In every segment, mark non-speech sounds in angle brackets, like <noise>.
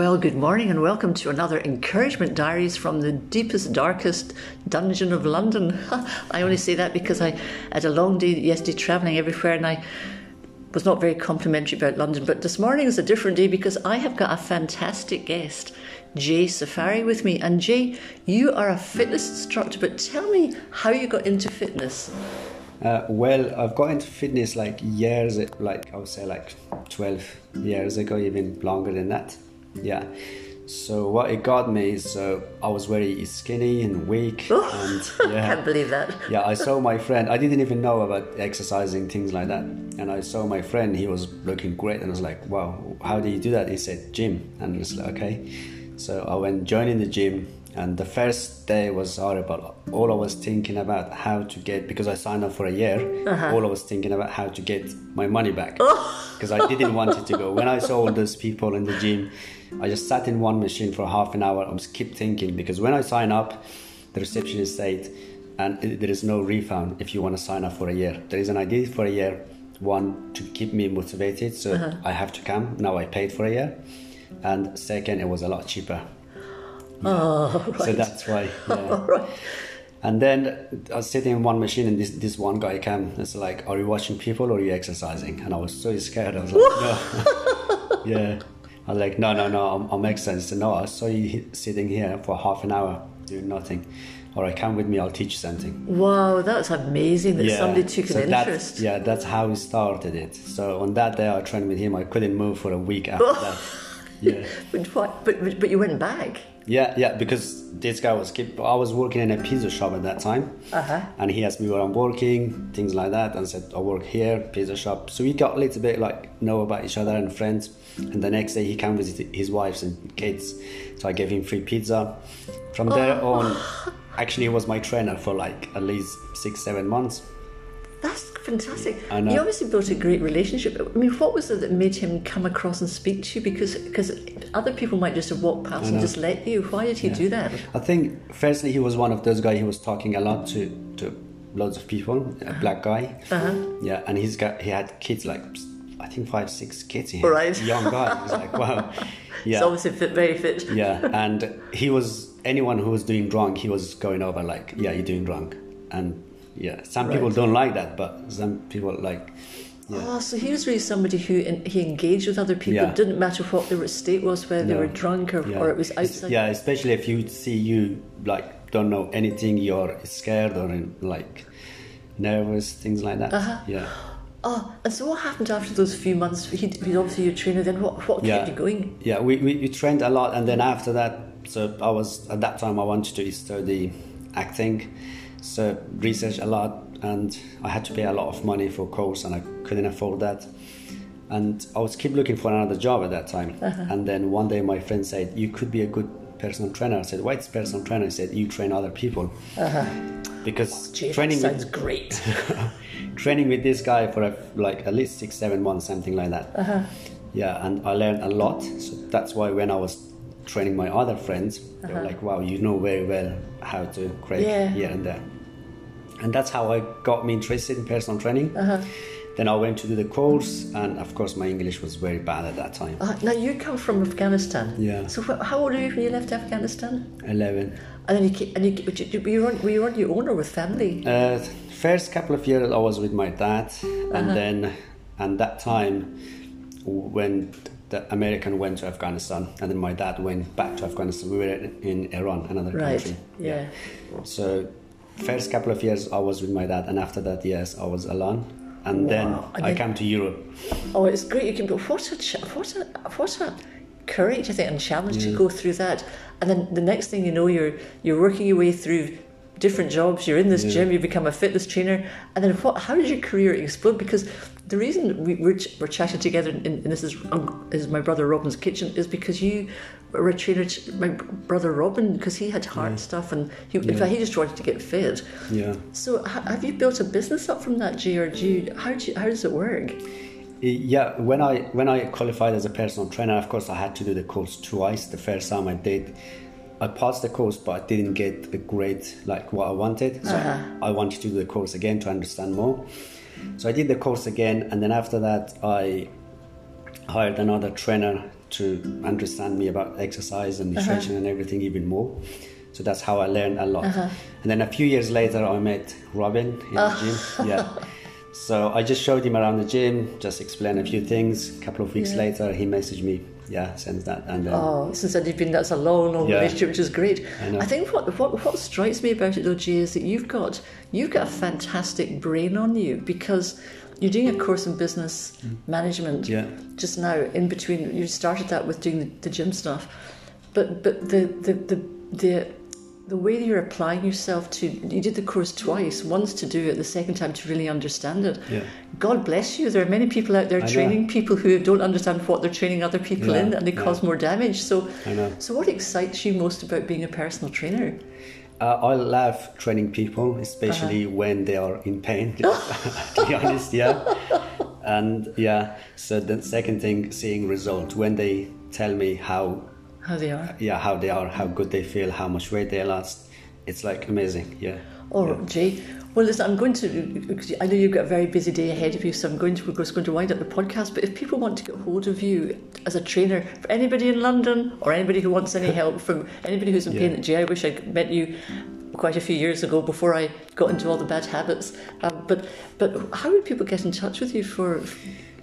Well, good morning and welcome to another Encouragement Diaries from the deepest, darkest dungeon of London. <laughs> I only say that because I had a long day yesterday travelling everywhere and I was not very complimentary about London. But this morning is a different day because I have got a fantastic guest, Jay Safari, with me. And Jay, you are a fitness instructor, but tell me how you got into fitness. Uh, well, I've got into fitness like years, like I would say like 12 years ago, even longer than that yeah so what it got me is uh, I was very skinny and weak, oh, and yeah, <laughs> I can't believe that. yeah, I saw my friend. I didn't even know about exercising things like that, and I saw my friend. He was looking great, and I was like, "Wow, how do you do that?" He said, "Gym," and I was like, "Okay." So I went joining the gym, and the first day was horrible. All I was thinking about how to get because I signed up for a year. Uh-huh. All I was thinking about how to get my money back because I didn't want it to go. When I saw all those people in the gym I just sat in one machine for half an hour. I was keep thinking because when I sign up, the receptionist said, and there is no refund if you want to sign up for a year. There is an idea for a year. One to keep me motivated, so uh-huh. I have to come. Now I paid for a year, and second, it was a lot cheaper. Oh, <laughs> right. So that's why. <laughs> Yeah. right. And then I was sitting in one machine, and this this one guy came. It's like, "Are you watching people or are you exercising?" And I was so scared. I was like, "No." <laughs> yeah. I was like, no, no, no, I'm, I'm exercising. No, I saw you sitting here for half an hour doing nothing. All right, come with me, I'll teach you something. Wow, that's amazing that yeah. somebody took so an interest. yeah, that's how we started it. So on that day I trained with him, I couldn't move for a week after <laughs> that. Yeah. but what? But but you went back. Yeah, yeah, because this guy was keep. I was working in a pizza shop at that time, uh-huh. and he asked me where I'm working, things like that, and said I work here, pizza shop. So we got a little bit like know about each other and friends. And the next day he came visit his wives and kids, so I gave him free pizza. From there oh. on, <laughs> actually he was my trainer for like at least six, seven months. That's fantastic. I know. You obviously built a great relationship. I mean, what was it that made him come across and speak to you? Because because other people might just have walked past and just let you. Why did he yeah. do that? I think firstly he was one of those guys. He was talking a lot to to loads of people. A black guy. Uh-huh. Yeah, and he's got he had kids like I think five six kids. He right. Young guy. <laughs> He's like wow. Yeah. He's obviously fit, very fit. yeah, and he was anyone who was doing drunk. He was going over like, yeah, you're doing drunk, and yeah some right. people don't like that but some people like yeah. Oh, so he was really somebody who in, he engaged with other people. Yeah. It didn't matter what their state was, whether no. they were drunk or, yeah. or it was outside. Yeah, especially if you see you like don't know anything, you're scared or like nervous, things like that. Uh-huh. Yeah. Oh, and so what happened after those few months? He, he's obviously your trainer. Then what? What kept you going? Yeah, we, we, we trained a lot, and then after that, so I was at that time I wanted to study acting so research a lot and I had to pay a lot of money for course and I couldn't afford that. And I was keep looking for another job at that time. Uh-huh. And then one day my friend said, "You could be a good personal trainer." I said, "Why it's personal trainer?" He said, "You train other people." Uh-huh. Because oh, training sounds with, great. <laughs> training with this guy for a, like at least six, seven months, something like that. Uh-huh. Yeah, and I learned a lot. So that's why when I was training my other friends, they were uh-huh. like, "Wow, you know very well how to create yeah. here and there." and that's how I got me interested in personal training. Uh-huh. Then I went to do the course, and of course, my English was very bad at that time. Uh, now you come from Afghanistan. Yeah. So how old were you when you left Afghanistan? Eleven. And then you and you, were you on were you on your own or with family? Uh, first couple of years I was with my dad, and uh-huh. then and that time when the American went to Afghanistan, and then my dad went back to Afghanistan. We were in Iran, another right. country. Yeah. yeah. So first couple of years I was with my dad, and after that, yes, I was alone. And wow. then and I came to Europe. Oh, it's great! You can. But what a what a what a courage, I think, and challenge to mm. go through that. And then the next thing you know, you're you're working your way through different jobs. You're in this yeah. gym. You become a fitness trainer, and then what? How did your career explode? Because the reason we, we're, we're chatting together, and, this is um, is my brother Robin's kitchen, is because you were a trainer. My brother Robin, because he had heart yeah. stuff, and he, in fact, he just wanted to get fit. Yeah. So, have you built a business up from that, Jay, or do you, how do you, how does it work? Yeah, when I when I qualified as a personal trainer, of course, I had to do the course twice. The first time I did I passed the course, but I didn't get the grade like what I wanted. So uh-huh. I wanted to do the course again to understand more. So I did the course again, and then after that, I hired another trainer to understand me about exercise and Uh-huh. nutrition and everything even more. So that's how I learned a lot. And then a few years later, I met Robin in the gym. Yeah. So I just showed him around the gym, just explained a few things. A couple of weeks Yeah. later, he messaged me. Yeah, since that, and then Oh, since then you've been that's a long, long Yeah. relationship, which is great. I know. think what, what what strikes me about it though, Jay, is that you've got you've got a fantastic brain on you because you're doing a course in business mm. management Yeah. just now in between you started that with doing the, the gym stuff. But but the the, the the the way that you're applying yourself to you did the course twice, once to do it, the second time to really understand it. Yeah. God bless you. There are many people out there I know. training people who don't understand what they're training other people in and they cause more damage. So I know. so what excites you most about being a personal trainer? Uh, I love training people, especially Uh-huh. when they are in pain. <laughs> <laughs> to be honest, yeah. And yeah, so the second thing, seeing result when they tell me how, How they are. yeah, how they are, how good they feel, how much weight they lost, it's like amazing. Yeah. Oh, Jay. Well, listen, I'm going to. I know you've got a very busy day ahead of you, so I'm going to. We're just going to wind up the podcast. But if people want to get hold of you as a trainer, for anybody in London or anybody who wants any <laughs> help from anybody who's in pain, Yeah. Jay, I wish I met you quite a few years ago before I got into all the bad habits. Um, but but how would people get in touch with you for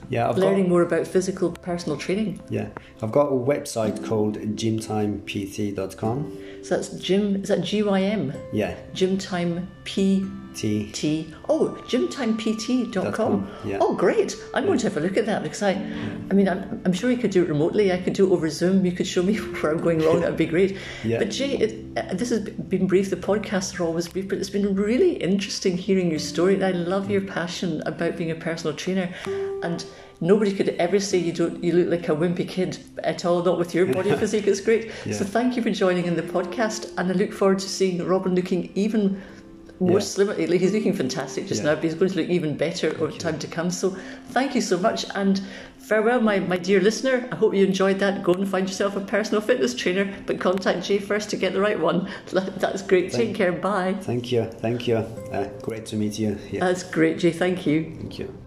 Yeah, I've learning got more about physical personal training? yeah, I've got a website called gymtimept.com. So that's Jim. Is that G Y M? Yeah, Gymtime P T. T. Oh, gymtimept.com. com, yeah. Oh, great. I'm going to have a look at that because I, I mean, I'm, I'm sure you could do it remotely. I could do it over Zoom. You could show me <laughs> where I'm going wrong. That would be great. Yeah. But Jay, it, uh, this has been brief. The podcasts are always brief, but it's been really interesting hearing your story. I love your passion about being a personal trainer. And nobody could ever say you don't. You look like a wimpy kid at all. Not with your <laughs> body physique. It's great. Yeah. So thank you for joining in the podcast. And I look forward to seeing Robin looking even more Yeah. slimmer. Like, He's looking fantastic just Yeah. now, but he's going to look even better over time to come. So thank you so much and farewell, my, my dear listener. I hope you enjoyed that. Go and find yourself a personal fitness trainer, but contact Jay first to get the right one. <laughs> That's great. Take care. Bye. Thank you, thank you. Uh, great to meet you. Yeah, That's great, Jay. Thank you. thank you.